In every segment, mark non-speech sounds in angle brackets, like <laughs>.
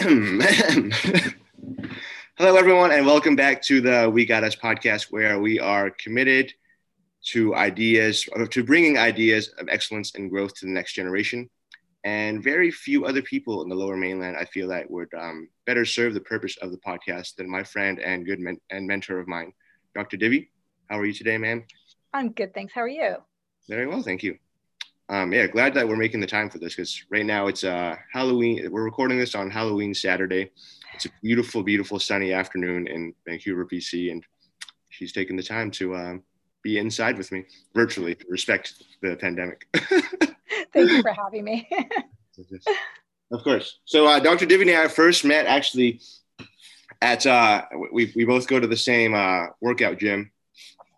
<clears throat> Hello, everyone, and welcome back to the We Got Us podcast, where we are committed to ideas, to bringing ideas of excellence and growth to the next generation. And very few other people in the lower mainland, I feel that would um, better serve the purpose of the podcast than my friend and good men- and mentor of mine, Dr. Divi. How are you today, ma'am? I'm good, thanks. How are you? Very well, thank you. Um, yeah, glad that we're making the time for this because right now it's uh, Halloween. We're recording this on Halloween Saturday. It's a beautiful, beautiful sunny afternoon in Vancouver, BC, and she's taking the time to uh, be inside with me virtually to respect the pandemic. <laughs> Thank you <laughs> for having me. of course. So uh, Dr. Divi and I first met actually at uh, we we both go to the same uh, workout gym,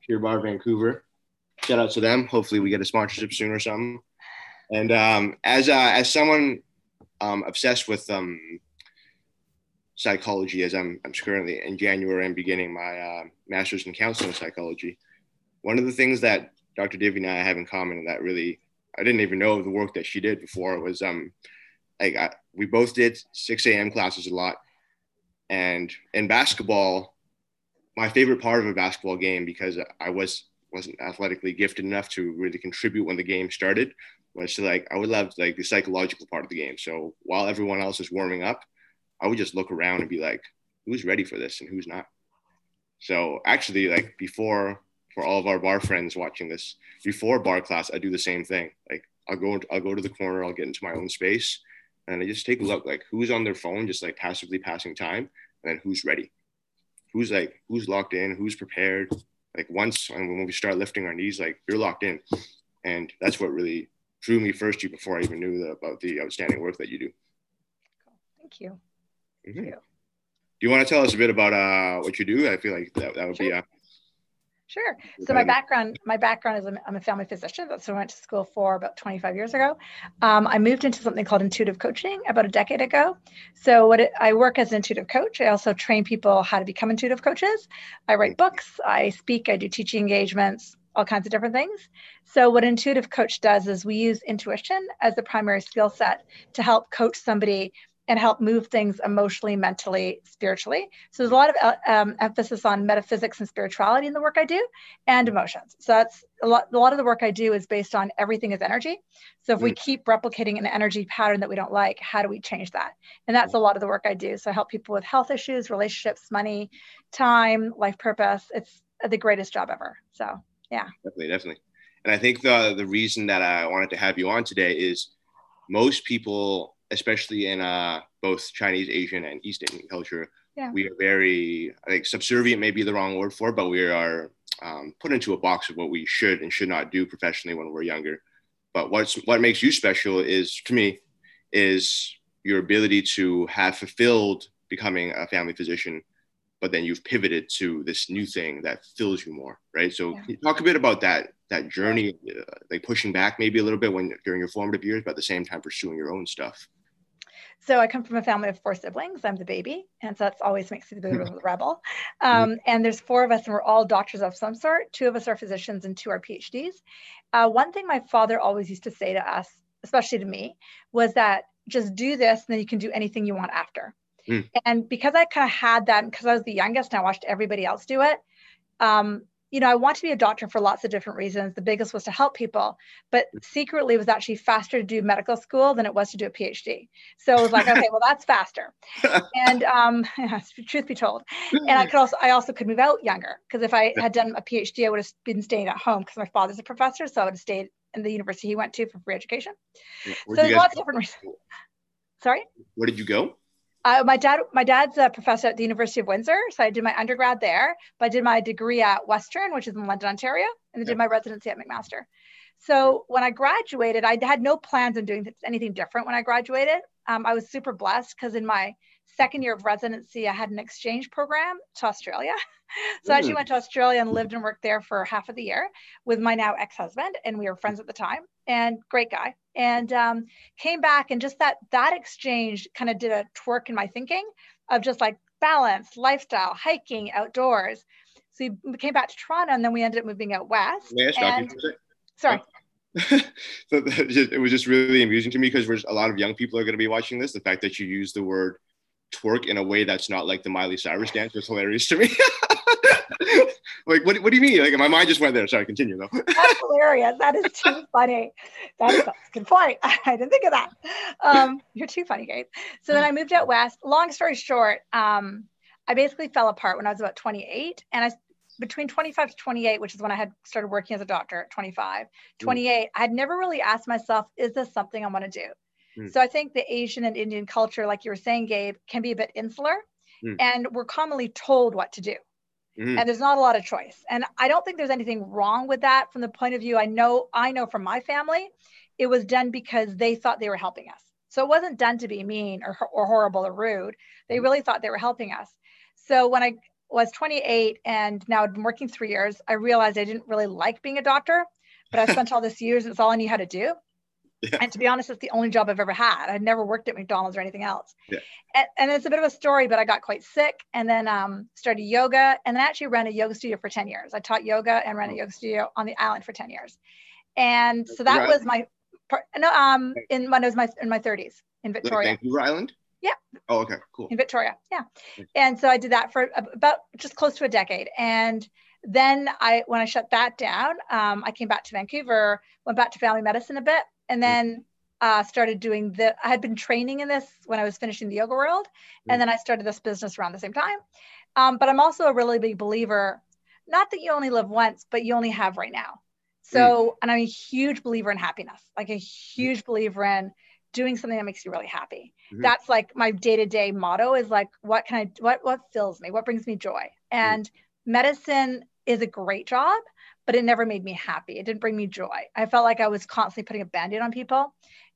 Pure Barre Vancouver shout out to them. Hopefully, we get a sponsorship soon or something. And um, as uh, as someone um, obsessed with um, psychology, as I'm, I'm currently in January, I'm beginning my uh, master's in counseling psychology. One of the things that Dr. Divi and I have in common, that really I didn't even know the work that she did before, was um, like I, we both did 6 a.m. classes a lot, and in basketball, my favorite part of a basketball game because I was wasn't athletically gifted enough to really contribute when the game started was like I would love like the psychological part of the game. So while everyone else is warming up, I would just look around and be like, who's ready for this and who's not. So actually, like before for all of our bar friends watching this, before bar class, I do the same thing. Like I'll go I'll go to the corner, I'll get into my own space, and I just take a look like who's on their phone, just like passively passing time, and then who's ready, who's like who's locked in, who's prepared, like once and when we start lifting our knees, like you're locked in. And that's what really drew me first you before I even knew the, about the outstanding work that you do. Thank you. Mm-hmm. Thank you. Do you want to tell us a bit about uh, what you do? I feel like that, that would sure. be uh, Sure. So my background, my background is I'm a family physician. That's what I went to school for about 25 years ago. Um, I moved into something called intuitive coaching about a decade ago. So what it, I work as an intuitive coach. I also train people how to become intuitive coaches. I write books. I speak. I do teaching engagements. All kinds of different things. So what intuitive coach does is we use intuition as the primary skill set to help coach somebody and help move things emotionally, mentally, spiritually. So there's a lot of uh, um, emphasis on metaphysics and spirituality in the work I do, and emotions. So that's a lot. A lot of the work I do is based on everything is energy. So if mm. we keep replicating an energy pattern that we don't like, how do we change that? And that's a lot of the work I do. So I help people with health issues, relationships, money, time, life purpose. It's the greatest job ever. So yeah, definitely, definitely. And I think the the reason that I wanted to have you on today is most people especially in uh, both Chinese, Asian, and East Asian culture, yeah. we are very, I think subservient may be the wrong word for, it, but we are um, put into a box of what we should and should not do professionally when we're younger. But what's what makes you special is, to me, is your ability to have fulfilled becoming a family physician, but then you've pivoted to this new thing that fills you more, right? So yeah. talk a bit about that that journey, uh, like pushing back maybe a little bit when during your formative years, but at the same time pursuing your own stuff. So I come from a family of four siblings. I'm the baby, and so that's always makes me the bit of a <laughs> rebel. Um, and there's four of us, and we're all doctors of some sort. Two of us are physicians, and two are PhDs. Uh, one thing my father always used to say to us, especially to me, was that just do this, and then you can do anything you want after. Mm. And because I kind of had that, because I was the youngest, and I watched everybody else do it. Um, you know, I want to be a doctor for lots of different reasons. The biggest was to help people, but secretly it was actually faster to do medical school than it was to do a PhD. So it was like, <laughs> okay, well, that's faster. And um, <laughs> truth be told, and I could also, I also could move out younger because if I had done a PhD, I would have been staying at home because my father's a professor, so I would have stayed in the university he went to for free education. Where'd so there's lots of different reasons. Sorry. Where did you go? Uh, my dad, my dad's a professor at the University of Windsor, so I did my undergrad there. But I did my degree at Western, which is in London, Ontario, and I did my residency at McMaster. So when I graduated, I had no plans on doing anything different. When I graduated, um, I was super blessed because in my second year of residency, I had an exchange program to Australia. <laughs> so mm. I actually mm. went to Australia and lived and worked there for half of the year with my now ex-husband, and we were friends at the time. And great guy. And um, came back, and just that that exchange kind of did a twerk in my thinking of just like balance, lifestyle, hiking, outdoors. So we came back to Toronto, and then we ended up moving out west. May I stop and, you Sorry. <laughs> so <laughs> it was just really amusing to me because a lot of young people are going to be watching this. The fact that you use the word twerk in a way that's not like the Miley Cyrus dance was hilarious to me. <laughs> like, what, what do you mean? Like, my mind just went there. Sorry, continue though. That's hilarious. That is too <laughs> funny. That is a good point. <laughs> I didn't think of that. Um, you're too funny, Gabe. So then I moved out west. Long story short, um, I basically fell apart when I was about 28, and I between 25 to 28, which is when I had started working as a doctor at 25, 28, mm. I had never really asked myself, is this something I want to do? Mm. So I think the Asian and Indian culture, like you were saying, Gabe, can be a bit insular mm. and we're commonly told what to do. Mm. And there's not a lot of choice. And I don't think there's anything wrong with that from the point of view I know I know from my family, it was done because they thought they were helping us. So it wasn't done to be mean or, or horrible or rude. They mm. really thought they were helping us. So when I was 28 and now I've been working three years, I realized I didn't really like being a doctor, but I <laughs> spent all this years, it's all I knew how to do. Yeah. And to be honest, it's the only job I've ever had. I'd never worked at McDonald's or anything else. Yeah. And, and, it's a bit of a story, but I got quite sick and then um, started yoga and then I actually ran a yoga studio for 10 years. I taught yoga and ran a oh. yoga studio on the island for 10 years. And so that was my, no, um, in when I was my, in my 30s in Victoria. Vancouver Island? Yeah. Oh, okay, cool. In Victoria. Yeah. And so I did that for about just close to a decade. And then I, when I shut that down, um, I came back to Vancouver, went back to family medicine a bit, and mm. then uh, started doing the. I had been training in this when I was finishing the yoga world, and mm. then I started this business around the same time. Um, but I'm also a really big believer, not that you only live once, but you only have right now. So, mm. and I'm a huge believer in happiness, like a huge believer in doing something that makes you really happy. Mm-hmm. That's like my day-to-day motto is like, what can I, what, what fills me? What brings me joy? And mm-hmm. medicine is a great job, but it never made me happy. It didn't bring me joy. I felt like I was constantly putting a band-aid on people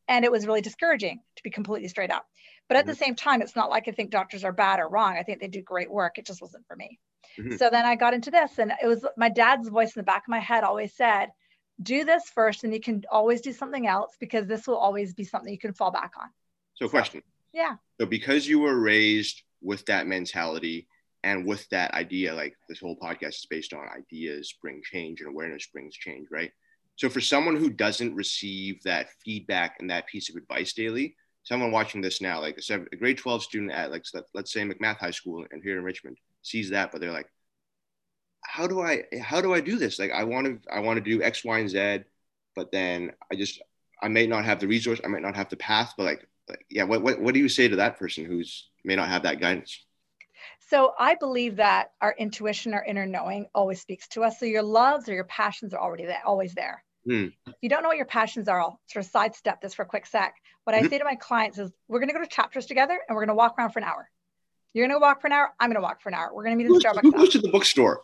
and it was really discouraging to be completely straight up. But at mm-hmm. the same time, it's not like I think doctors are bad or wrong. I think they do great work. It just wasn't for me. Mm-hmm. So then I got into this and it was my dad's voice in the back of my head always said, do this first and you can always do something else because this will always be something you can fall back on. So, question. Yeah. So, because you were raised with that mentality and with that idea, like this whole podcast is based on ideas bring change and awareness brings change, right? So, for someone who doesn't receive that feedback and that piece of advice daily, someone watching this now, like a, a grade 12 student at, like, let's say McMath High School and here in Richmond, sees that, but they're like, how do I how do I do this? Like I want to I want to do X, Y, and Z, but then I just I may not have the resource, I might not have the path, but like, like yeah, what, what what do you say to that person who's may not have that guidance? So I believe that our intuition, our inner knowing always speaks to us. So your loves or your passions are already there, always there. Mm. If you don't know what your passions are, I'll sort of sidestep this for a quick sec. What mm-hmm. I say to my clients is we're going to go to chapters together and we're going to walk around for an hour. You're going to walk for an hour. I'm going to walk for an hour. We're going to meet in the Starbucks. Who goes to the bookstore?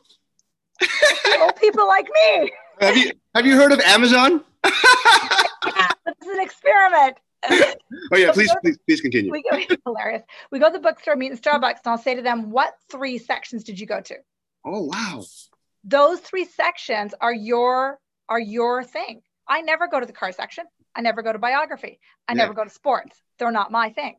<laughs> Old people like me. Have you have you heard of Amazon? <laughs> yeah, this is an experiment. Oh yeah, please, please, please continue. We go, <laughs> hilarious. We go to the bookstore, meet in Starbucks, and I'll say to them, "What three sections did you go to?" Oh wow! Those three sections are your are your thing. I never go to the car section. I never go to biography. I yeah. never go to sports. They're not my thing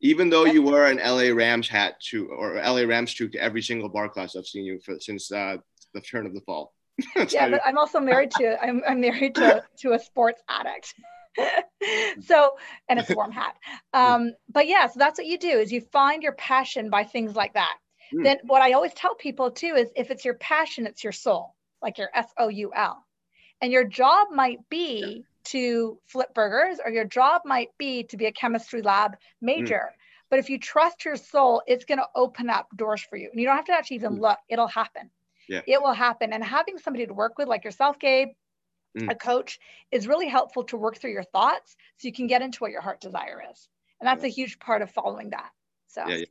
even though you wear an LA Rams hat to or LA Rams to every single bar class I've seen you for since uh, the turn of the fall. <laughs> yeah, but I'm also married to I'm, I'm married to to a sports addict. <laughs> <laughs> so and it's a warm hat. <laughs> Um, but yeah, so that's what you do is you find your passion by things like that. Mm. Then what I always tell people too is if it's your passion, it's your soul, like your S O U L. And your job might be to flip burgers or your job might be to be a chemistry lab major. Mm. But if you trust your soul, it's going to open up doors for you. And you don't have to actually even mm. look, it'll happen. Yeah. It will happen. And having somebody to work with, like yourself, Gabe, mm. a coach, is really helpful to work through your thoughts so you can get into what your heart desire is. And that's yeah. a huge part of following that. So, yeah, yeah.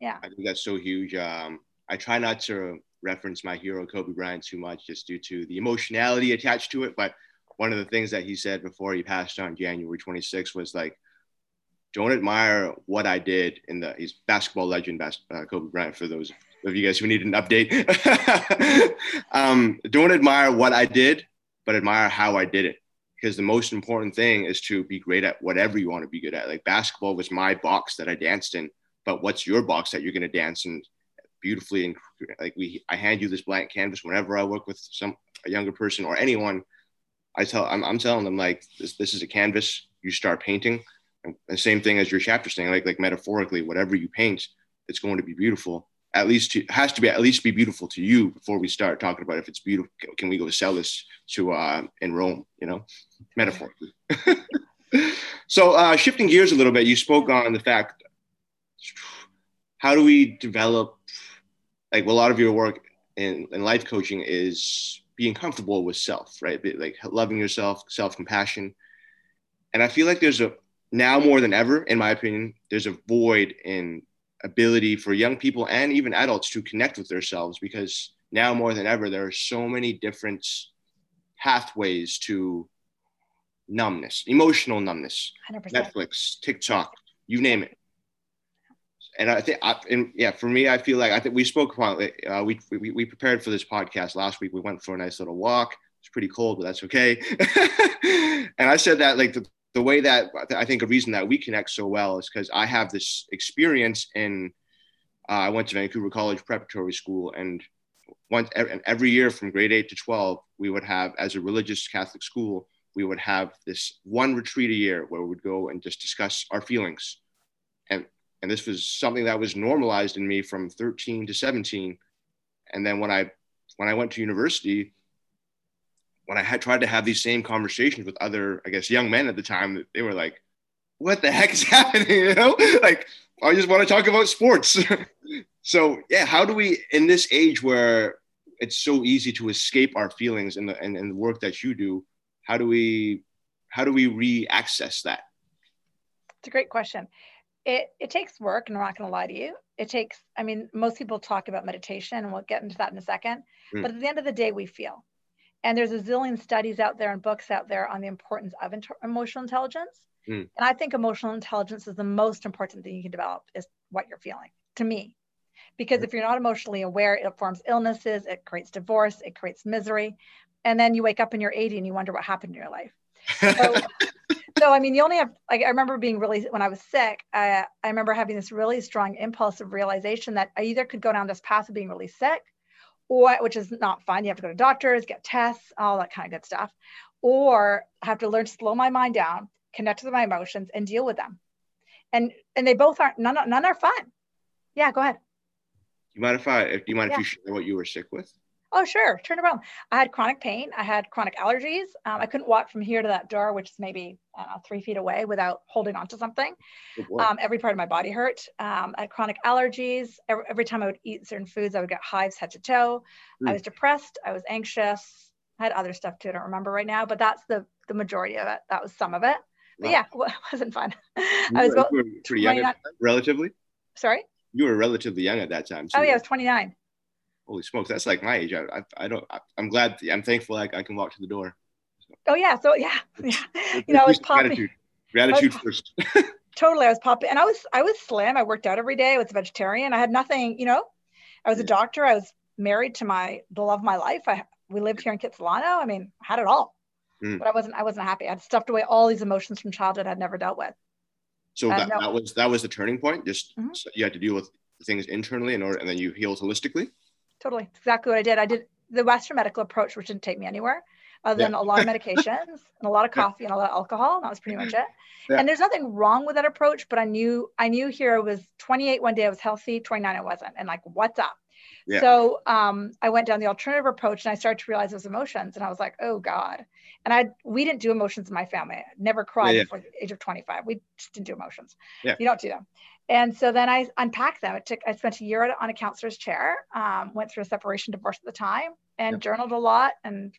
yeah. I think that's so huge. Um, I try not to reference my hero, Kobe Bryant, too much just due to the emotionality attached to it. But one of the things that he said before he passed on January 26 was like, don't admire what I did in the he's basketball legend bas- uh, Kobe Bryant for those of you guys who need an update. <laughs> um, don't admire what I did, but admire how I did it. Because the most important thing is to be great at whatever you want to be good at. Like basketball was my box that I danced in, but what's your box that you're going to dance in beautifully? And like we, I hand you this blank canvas whenever I work with some a younger person or anyone I tell I'm, I'm telling them like this this is a canvas. You start painting. And the same thing as your chapter saying, like like metaphorically, whatever you paint, it's going to be beautiful. At least to, has to be at least be beautiful to you before we start talking about if it's beautiful. Can we go sell this to uh, in Rome? You know, metaphorically. <laughs> so uh, shifting gears a little bit, you spoke on the fact how do we develop like a lot of your work in, in life coaching is being comfortable with self, right? Like loving yourself, self compassion. And I feel like there's a now more than ever, in my opinion, there's a void in ability for young people and even adults to connect with themselves because now more than ever, there are so many different pathways to numbness, emotional numbness, 100%. Netflix, TikTok, you name it. And I think, I, and yeah, for me, I feel like I think we spoke about it. Uh, we, we, we prepared for this podcast last week. We went for a nice little walk. It's pretty cold, but that's okay. <laughs> and I said that like the, the way that I think a reason that we connect so well is because I have this experience in, uh, I went to Vancouver College Preparatory School and once and every year from grade eight to 12, we would have, as a religious Catholic school, we would have this one retreat a year where we would go and just discuss our feelings. And, and this was something that was normalized in me from 13 to 17. And then when I, when I went to university, when I had tried to have these same conversations with other, I guess, young men at the time, they were like, what the heck is <laughs> happening? You know, like, I just want to talk about sports. <laughs> so yeah, how do we, in this age where it's so easy to escape our feelings in the, and, and the work that you do, how do we how do we re-access that it's a great question it it takes work and i'm not going to lie to you it takes i mean most people talk about meditation and we'll get into that in a second mm. but at the end of the day we feel and there's a zillion studies out there and books out there on the importance of inter- emotional intelligence mm. and i think emotional intelligence is the most important thing you can develop is what you're feeling to me because mm. if you're not emotionally aware it forms illnesses it creates divorce it creates misery and then you wake up and you're 80 and you wonder what happened in your life. So, <laughs> so I mean, you only have like I remember being really when I was sick. I I remember having this really strong impulse of realization that I either could go down this path of being really sick, or which is not fun. You have to go to doctors, get tests, all that kind of good stuff, or I have to learn to slow my mind down, connect with my emotions, and deal with them. And and they both aren't none none are fun. Yeah, go ahead. You mind if I? Do you mind yeah. if you share what you were sick with? Oh, sure. Turn around. I had chronic pain. I had chronic allergies. Um, I couldn't walk from here to that door, which is maybe know, three feet away without holding onto something. Um, every part of my body hurt. Um, I had chronic allergies. Every, every, time I would eat certain foods, I would get hives head to toe. Mm. I was depressed. I was anxious. I had other stuff too. I don't remember right now, but that's the, the majority of it. That was some of it. But wow. yeah, well, <laughs> it wasn't fun. I was you were pretty young, relatively. Sorry. You were relatively young at that time. Oh yeah, I was 29 holy smokes, that's like my age. I, I, I don't, I, am glad, I'm thankful I, I can walk to the door. So. Oh yeah. So yeah, <laughs> yeah. You know, I was popping. Gratitude, gratitude was, first. <laughs> totally. I was popping and I was, I was slim. I worked out every day. I was a vegetarian. I had nothing, you know, I was a doctor. I was married to my, the love of my life. I, we lived here in Kitsilano. I mean, I had it all, mm. but I wasn't, I wasn't happy. I'd stuffed away all these emotions from childhood I'd never dealt with. So that, no. that was, that was the turning point. Just mm-hmm. so you had to deal with things internally in order, and then you healed holistically totally. exactly what I did. I did the Western medical approach, which didn't take me anywhere other than a lot of medications and a lot of <laughs> coffee and a lot of alcohol. And that was pretty much it. Yeah. And there's nothing wrong with that approach, but I knew, I knew here I was 28 one day, I was healthy, 29 I wasn't. And like, what's up? Yeah. So um, I went down the alternative approach and I started to realize those emotions. And I was like, oh God. And I we didn't do emotions in my family. I never cried yeah, before the age of 25. We just didn't do emotions. Yeah. You don't do them. And so then I unpacked them. It took, I spent a year on a counselor's chair, um, went through a separation divorce at the time and journaled a lot and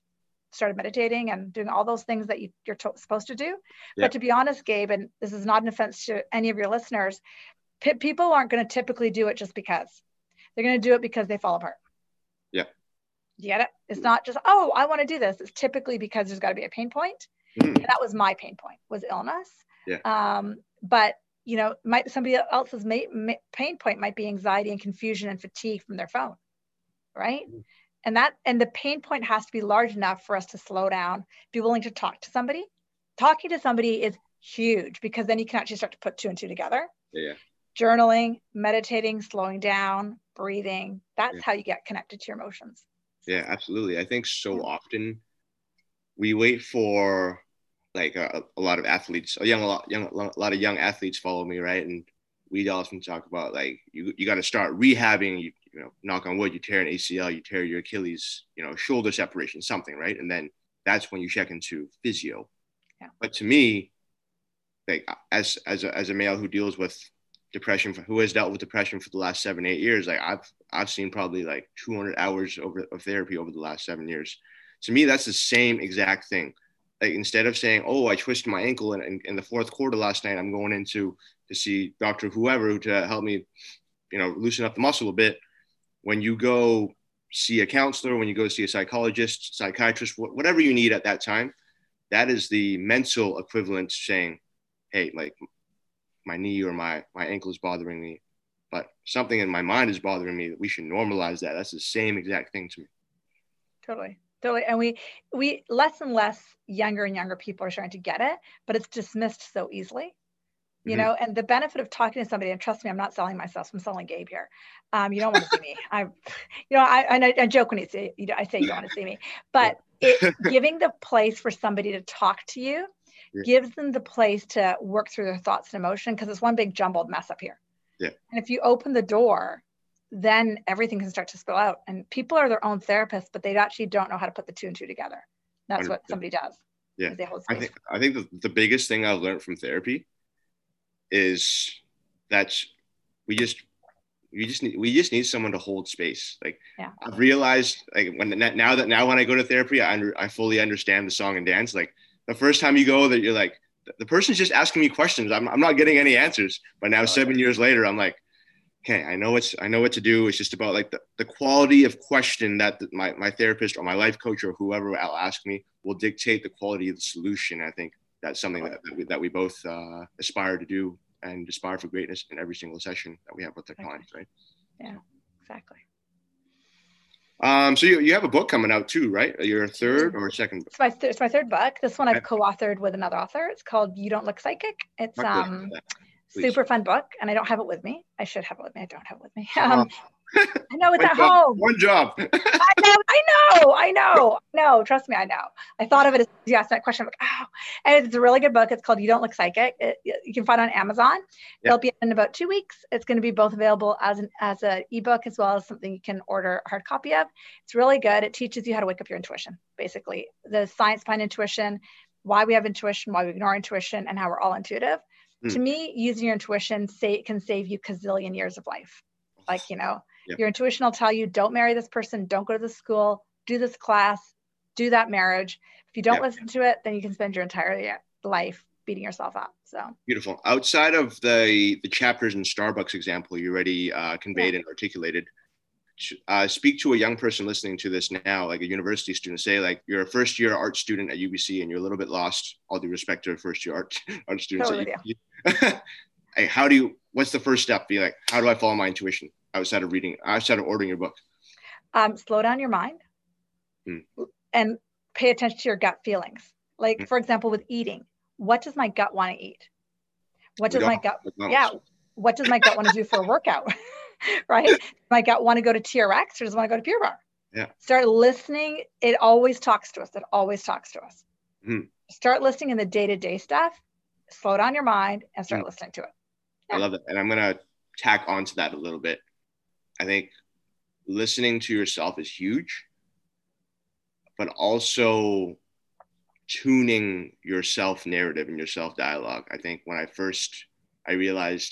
started meditating and doing all those things that you, are supposed to do. But to be honest, Gabe, and this is not an offense to any of your listeners, p- people aren't going to typically do it just because. They're going to do it because they fall apart. Yeah. You get it? It's not just, oh, I want to do this. It's typically because there's got to be a pain point. Mm. And that was my pain point was illness. Yeah. Um, but you know, might somebody else's ma- ma- pain point might be anxiety and confusion and fatigue from their phone, right? Mm-hmm. And that and the pain point has to be large enough for us to slow down, be willing to talk to somebody. Talking to somebody is huge because then you can actually start to put two and two together. Yeah. Journaling, meditating, slowing down, breathing. That's yeah. how you get connected to your emotions. Yeah, absolutely. I think so often we wait for like a, a lot of athletes, a young, a lot, young, a lot of young athletes follow me, right? And we often talk about like you, you got to start rehabbing. You, you know, knock on wood, you tear an ACL, you tear your Achilles, you know, shoulder separation, something, right? And then that's when you check into physio. Yeah. But to me, like as as a, as a male who deals with depression, who has dealt with depression for the last seven eight years, like I've I've seen probably like 200 hours over of therapy over the last seven years. To me, that's the same exact thing. Like instead of saying, "Oh, I twisted my ankle in, in, in the fourth quarter last night," I'm going into to see doctor whoever to help me, you know, loosen up the muscle a bit. When you go see a counselor, when you go see a psychologist, psychiatrist, whatever you need at that time, that is the mental equivalent saying, hey, like my knee or my, my ankle is bothering me, but something in my mind is bothering me. That we should normalize that. That's the same exact thing to me. Totally. Totally. And we, we less and less younger and younger people are starting to get it, but it's dismissed so easily you mm-hmm. know and the benefit of talking to somebody and trust me i'm not selling myself i'm selling gabe here um, you don't want to see me <laughs> I'm, you know i I, I joke when you say you know, i say you don't want to see me but it <laughs> giving the place for somebody to talk to you yeah. gives them the place to work through their thoughts and emotion because it's one big jumbled mess up here. Yeah. And if you open the door then everything can start to spill out. And people are their own therapists but they actually don't know how to put the two and two together. That's 100%. what somebody does. Yeah. I think i think the, the biggest thing i've learned from therapy is that we just we just need we just need someone to hold space. Like yeah. i've realized like when now that now when i go to therapy i, under, I fully understand the song and dance. Like the first time you go that you're like the person's just asking me questions i'm, I'm not getting any answers but now seven years later i'm like okay i know what's i know what to do it's just about like the, the quality of question that the, my, my therapist or my life coach or whoever will ask me will dictate the quality of the solution i think that's something that, that, we, that we both uh, aspire to do and aspire for greatness in every single session that we have with our exactly. clients, right? Yeah, exactly. Um, so you, you have a book coming out too, right? Your third or second? It's my, th- it's my third book. This one I've co-authored with another author. It's called You Don't Look Psychic. It's um, super fun book, and I don't have it with me. I should have it with me. I don't have it with me. <laughs> Um, I know it's at job, home. One job. I know, I know, I know. No, trust me, I know. I thought of it as you asked that question. I'm like, oh, and it's a really good book. It's called You Don't Look Psychic. It, you can find it on Amazon. It'll be in about two weeks. It's going to be both available as an as an ebook as well as something you can order a hard copy of. It's really good. It teaches you how to wake up your intuition, basically the science behind intuition, why we have intuition, why we ignore intuition, and how we're all intuitive. Mm. To me, using your intuition say, can save you gazillion years of life. Like you know Yep. Your intuition will tell you don't marry this person, don't go to this school, do this class, do that marriage. If you don't yep. listen to it, then you can spend your entire life beating yourself up. So beautiful. Outside of the the chapters in Starbucks example you already uh, conveyed yeah. and articulated, uh, speak to a young person listening to this now, like a university student. Say like you're a first year art student at UBC and you're a little bit lost. All due respect to first year art <laughs> art students. Totally <laughs> hey, how do you? What's the first step? Be like, how do I follow my intuition? Outside of reading, outside of ordering your book? Um, slow down your mind hmm. and pay attention to your gut feelings. Like, hmm. for example, with eating, what does my gut want to eat? What does my gut, yeah, what does my gut want to do for a workout? <laughs> right? My gut want to go to TRX or does it want to go to Pure Barre? Yeah. Start listening. It always talks to us. It always talks to us. Hmm. Start listening in the day to day stuff. Slow down your mind and start listening to it. Yeah. I love it. And I'm going to tack onto that a little bit. I think listening to yourself is huge, but also tuning your self narrative and your self dialogue. I think when I first I realized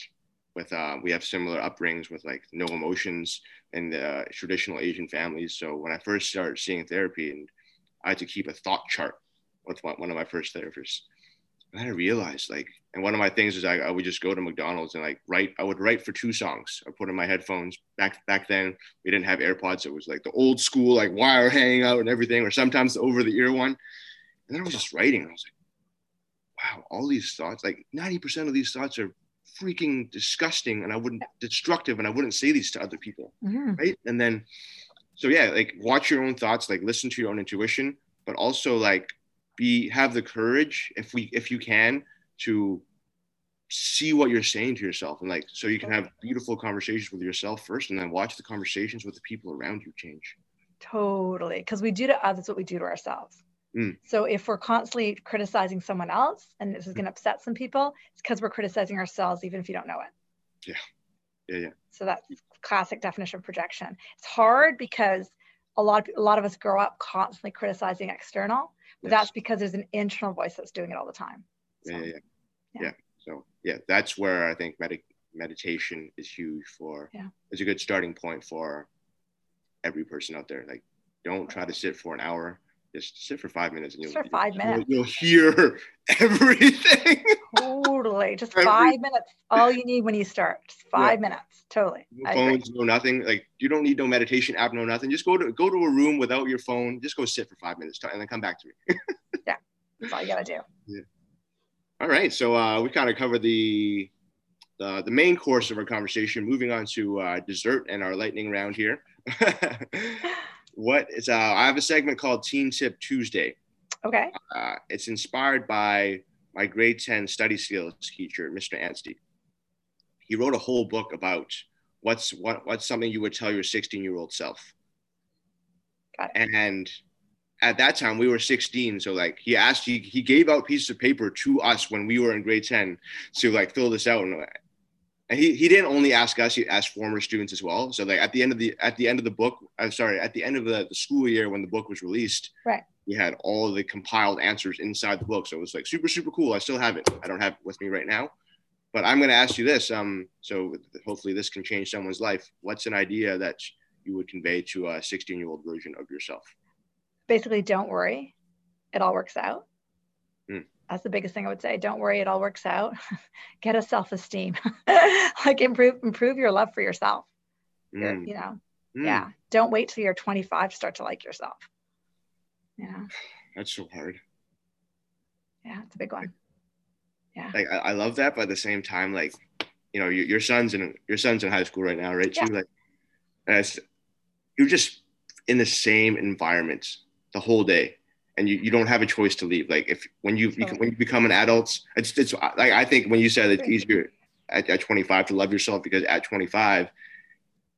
with uh, we have similar upbringings with like no emotions in the traditional Asian families. So when I first started seeing therapy, and I had to keep a thought chart with one of my first therapists, and I realized like, and one of my things is I, I would just go to McDonald's and like write. I would write for two songs. I put in my headphones. Back back then, we didn't have AirPods. It was like the old school like wire hanging out and everything, or sometimes the over the ear one. And then I was just writing. and I was like, wow, all these thoughts. Like ninety percent of these thoughts are freaking disgusting, and I wouldn't destructive, and I wouldn't say these to other people, mm-hmm. right? And then, so yeah, like watch your own thoughts, like listen to your own intuition, but also like be have the courage if we if you can to see what you're saying to yourself and like so you can have beautiful conversations with yourself first and then watch the conversations with the people around you change totally because we do to others what we do to ourselves Mm. So if we're constantly criticizing someone else and this is going to upset some people, it's because we're criticizing ourselves, even if you don't know it. Yeah. Yeah. Yeah. So that's classic definition of projection. It's hard because a lot of, a lot of us grow up constantly criticizing external, yes. that's because there's an internal voice that's doing it all the time. So, yeah, yeah, yeah, yeah. So yeah, that's where I think med- meditation is huge for. Yeah. It's a good starting point for every person out there. Like, don't try to sit for an hour just sit for five minutes and you'll, for 5 minutes. You'll, you'll hear <laughs> everything. Totally. Just five minutes. All you need when you start. Just <laughs> five yeah. minutes. Totally. No phones, no nothing. Like you don't need no meditation app, no nothing. Just go to go to a room without your phone. Just go sit for five minutes and then come back to me. <laughs> yeah. That's all you gotta do. Yeah. All right. So uh, we kind of covered the the, the main course of our conversation. Moving on to uh, dessert and our lightning round here. <laughs> what is uh, I have a segment called Teen Tip Tuesday. Okay. Uh, it's inspired by my grade 10 study skills teacher, Mr. Anstey. He wrote a whole book about what's what, what's something you would tell your 16 year old self. And at that time we were 16 so like he asked he, he gave out pieces of paper to us when we were in grade 10 to like fill this out and and he, he didn't only ask us he asked former students as well so like at the end of the at the end of the book i'm sorry at the end of the, the school year when the book was released right we had all the compiled answers inside the book so it was like super super cool i still have it i don't have it with me right now but i'm going to ask you this um so hopefully this can change someone's life what's an idea that you would convey to a 16 year old version of yourself basically don't worry it all works out that's the biggest thing I would say. Don't worry, it all works out. <laughs> Get a self-esteem. <laughs> like improve improve your love for yourself. Mm. You know, mm. yeah. Don't wait till you're 25 to start to like yourself. Yeah. That's so hard. Yeah, it's a big one. Yeah. Like I, I love that, but at the same time, like, you know, your, your son's in your son's in high school right now, right? Yeah. Too? Like, you're just in the same environment the whole day and you, you don't have a choice to leave. Like if when you, when you become an adult, it's it's like I think when you said it's easier at, at 25 to love yourself because at 25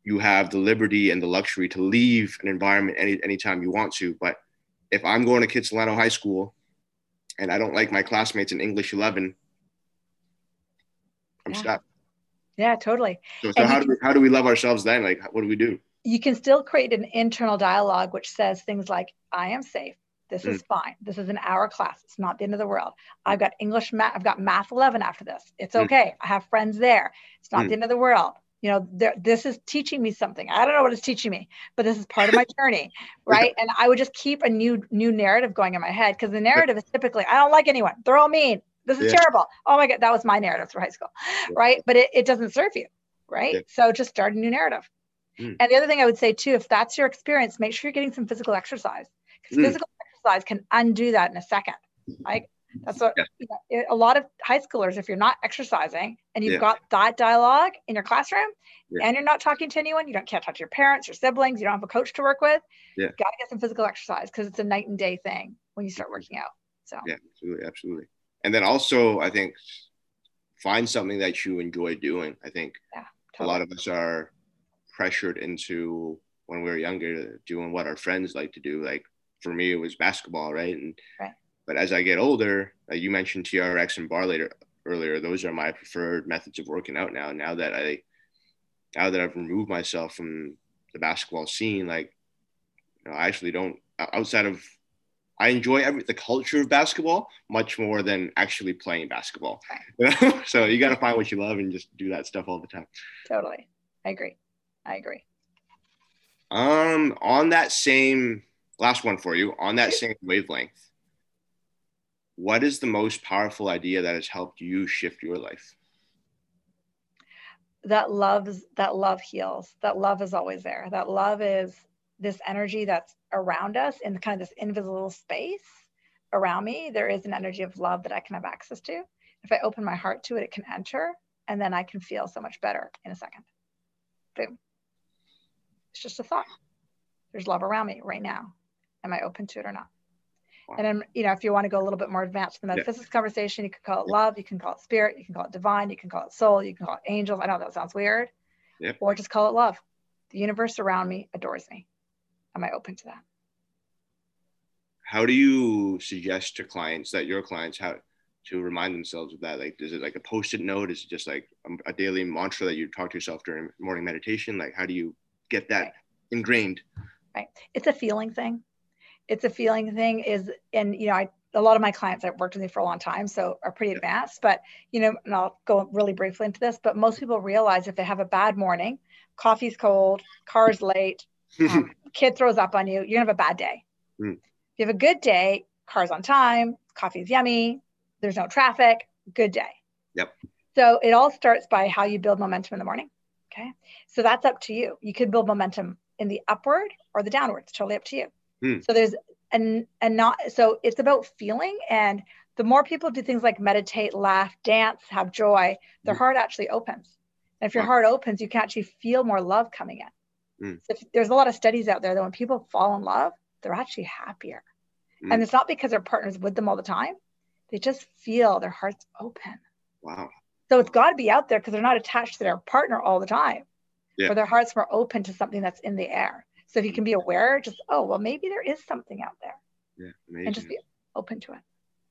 you have the liberty and the luxury to leave an environment any anytime you want to. But if I'm going to Kitsilano High School and I don't like my classmates in English 11, I'm yeah. stuck. Yeah, totally. So, so how do we, how do we love ourselves then? Like, what do we do? You can still create an internal dialogue which says things like, "I am safe. This mm. is fine. This is an hour class. It's not the end of the world. I've got English, math. I've got math 11 after this. It's mm. okay. Mm. I have friends there. It's not mm. the end of the world. You know, this is teaching me something. I don't know what it's teaching me, but this is part of my <laughs> journey, right? And I would just keep a new new narrative going in my head because the narrative is typically, I don't like anyone. They're all mean. This is yeah. terrible. Oh my God, that was my narrative through high school, yeah. right? But it, it doesn't serve you, right? Yeah. So just start a new narrative. Mm. And the other thing I would say too, if that's your experience, make sure you're getting some physical exercise because mm. physical exercise can undo that in a second. Like that's what yeah. a lot of high schoolers, if you're not exercising and you've yeah. got that dialogue in your classroom yeah. and you're not talking to anyone, you don't can't talk to your parents, your siblings, you don't have a coach to work with, yeah. you gotta get some physical exercise because it's a night and day thing when you start working out. So yeah, absolutely, absolutely. And then also I think find something that you enjoy doing. I think totally. a lot of us are pressured into when we were younger doing what our friends like to do, like for me it was basketball, right? And right. But as I get older, like you mentioned TRX and bar later earlier, those are my preferred methods of working out now. Now that I now that I've removed myself from the basketball scene, like you know, I actually don't outside of I enjoy every the culture of basketball much more than actually playing basketball. <laughs> So you got to find what you love and just do that stuff all the time. Totally, I agree. I agree. Um, on that same last one for you on that same wavelength. What is the most powerful idea that has helped you shift your life? That love that love heals. That love is always there. That love is this energy that's around us in kind of this invisible space around me. There is an energy of love that I can have access to. If I open my heart to it, it can enter, and then I can feel so much better in a second. Boom. It's just a thought. There's love around me right now am I open to it or not? And then, you know, if you want to go a little bit more advanced in the metaphysics yeah. conversation, you can call it love, you can call it spirit, you can call it divine, you can call it soul, you can call it angels. I know that sounds weird. Yeah. Or just call it love. The universe around me adores me. Am I open to that? how do you suggest to clients that your clients how to remind themselves of that? Like, is it like a post-it note? Is it just like um, a daily mantra that you talk to yourself during morning meditation? Like, how do you get that right. ingrained? Right. It's a feeling thing. It's a feeling thing. Is and you know, I a lot of my clients i've worked with me for a long time, so are pretty advanced. But you know, and I'll go really briefly into this. But most people realize if they have a bad morning, coffee's cold, car's late, <laughs> um, kid throws up on you, you're gonna have a bad day. Mm. If you have a good day, car's on time, coffee's yummy, there's no traffic, good day. Yep. So it all starts by how you build momentum in the morning. Okay. So that's up to you. You could build momentum in the upward or the downward. It's totally up to you. Mm. So there's and and not so it's about feeling and the more people do things like meditate, laugh, dance, have joy, their mm. heart actually opens. And if your heart opens, you can actually feel more love coming in. Mm. So there's a lot of studies out there that when people fall in love, they're actually happier. Mm. And it's not because their partner's with them all the time. They just feel their hearts open. Wow. So it's got to be out there because they're not attached to their partner all the time. Yeah. Or their hearts more open to something that's in the air. So if you can be aware, just, oh, well, maybe there is something out there. Yeah. Amazing. And just be open to it.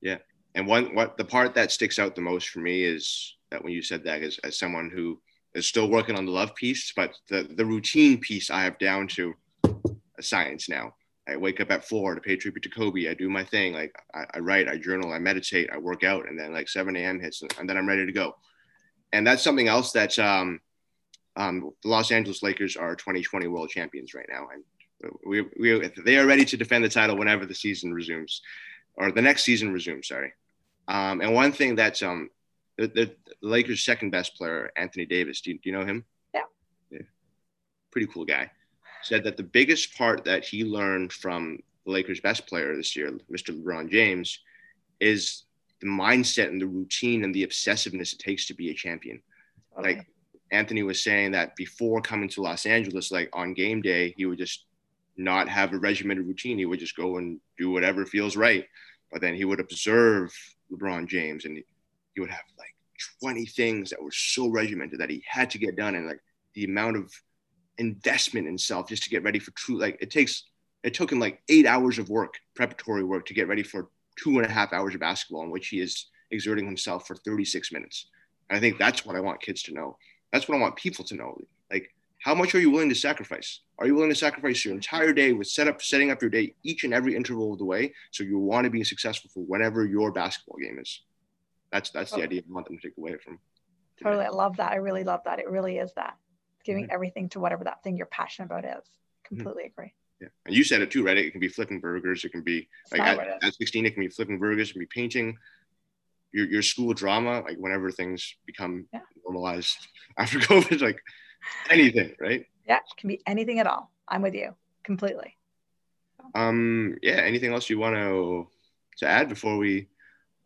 Yeah. And one, what the part that sticks out the most for me is that when you said that as, as someone who is still working on the love piece, but the, the routine piece I have down to a science now. I wake up at four to pay tribute to Kobe. I do my thing. Like I, I write, I journal, I meditate, I work out, and then like 7 a.m. hits, and then I'm ready to go. And that's something else that's um, um, the Los Angeles Lakers are 2020 world champions right now, and we, we they are ready to defend the title whenever the season resumes, or the next season resumes. Sorry. Um, and one thing that's um, the, the, Lakers' second best player, Anthony Davis. Do you, do you know him? Yeah. yeah. Pretty cool guy. Said that the biggest part that he learned from the Lakers' best player this year, Mr. LeBron James, is the mindset and the routine and the obsessiveness it takes to be a champion. Okay. Like Anthony was saying that before coming to Los Angeles, like on game day, he would just not have a regimented routine. He would just go and do whatever feels right. But then he would observe LeBron James and he would have like 20 things that were so regimented that he had to get done. And like the amount of investment in self just to get ready for true, like it takes, it took him like eight hours of work, preparatory work to get ready for two and a half hours of basketball in which he is exerting himself for 36 minutes. And I think that's what I want kids to know that's what I want people to know. Like, how much are you willing to sacrifice? Are you willing to sacrifice your entire day with set up, setting up your day each and every interval of the way so you want to be successful for whatever your basketball game is? That's that's the idea I want them to take away from. Totally, I love that. I really love that. It really is that giving mm-hmm. everything to whatever that thing you're passionate about is. Mm-hmm. Completely mm-hmm. agree. Yeah, and you said it too, right? It can be flipping burgers. It can be like at, at 16, it can be flipping burgers. It can be painting your, your school drama, like whenever things become yeah. normalized <laughs> after COVID, like anything, right? Yeah, it can be anything at all. I'm with you completely. Um, yeah. Anything else you want to to add before we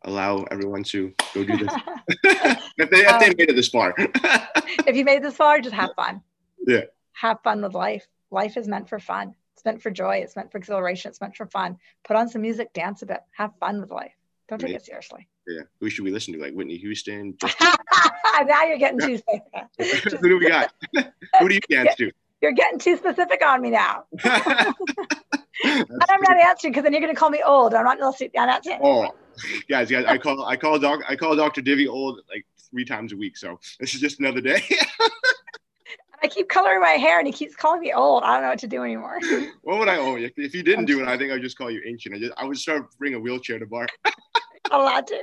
allow everyone to go do this? <laughs> <laughs> if they if um, they made it this far. if you made this far, just have fun. Yeah. Have fun with life. Life is meant for fun. It's meant for joy. It's meant for exhilaration. It's meant for fun. Put on some music, dance a bit, have fun with life. Don't take it seriously. Yeah. Who should we listen to? Like Whitney Houston? <laughs> now you're getting too specific. <laughs> Who do we got? Who do you dance to? You're getting too specific on me now. <laughs> and I'm not answering because then you're going to call me old. I'm not listening. I'm not saying. Oh, guys, guys, I call I call doc I call Dr. Divi old like three times a week. So this is just another day. I keep coloring my hair and he keeps calling me old. I don't know what to do anymore. what would I owe you? If you didn't do it, I think I'd just call you ancient. I just I would start bring a wheelchair to bar. Allowed to.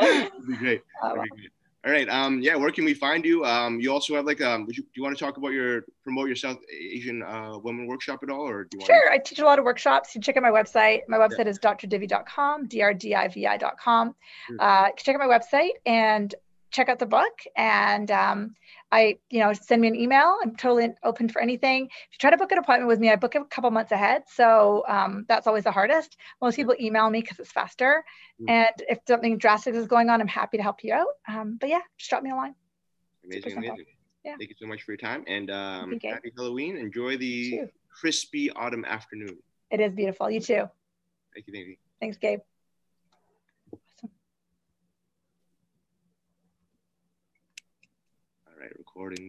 That'd be great. <laughs> That'd be great. All right. Um, yeah. Where can we find you? Um, you also have like um. Would you do you want to talk about your promote your South Asian uh, women workshop at all, or do you? Want sure. To... I teach a lot of workshops. You check out my website. My website yeah. is drdivi.com, drdivi.com. Mm-hmm. Uh, check out my website and check out the book and um, I, you know, send me an email. I'm totally open for anything. If you try to book an appointment with me, I book a couple months ahead. So um, that's always the hardest. Most people email me because it's faster. Mm-hmm. And if something drastic is going on, I'm happy to help you out. Um, but yeah, just drop me a line. Amazing, amazing. Yeah. Thank you so much for your time and um, happy Halloween. Enjoy the crispy autumn afternoon. It is beautiful. You too. Thank you, thank you. Thanks, Gabe. Recording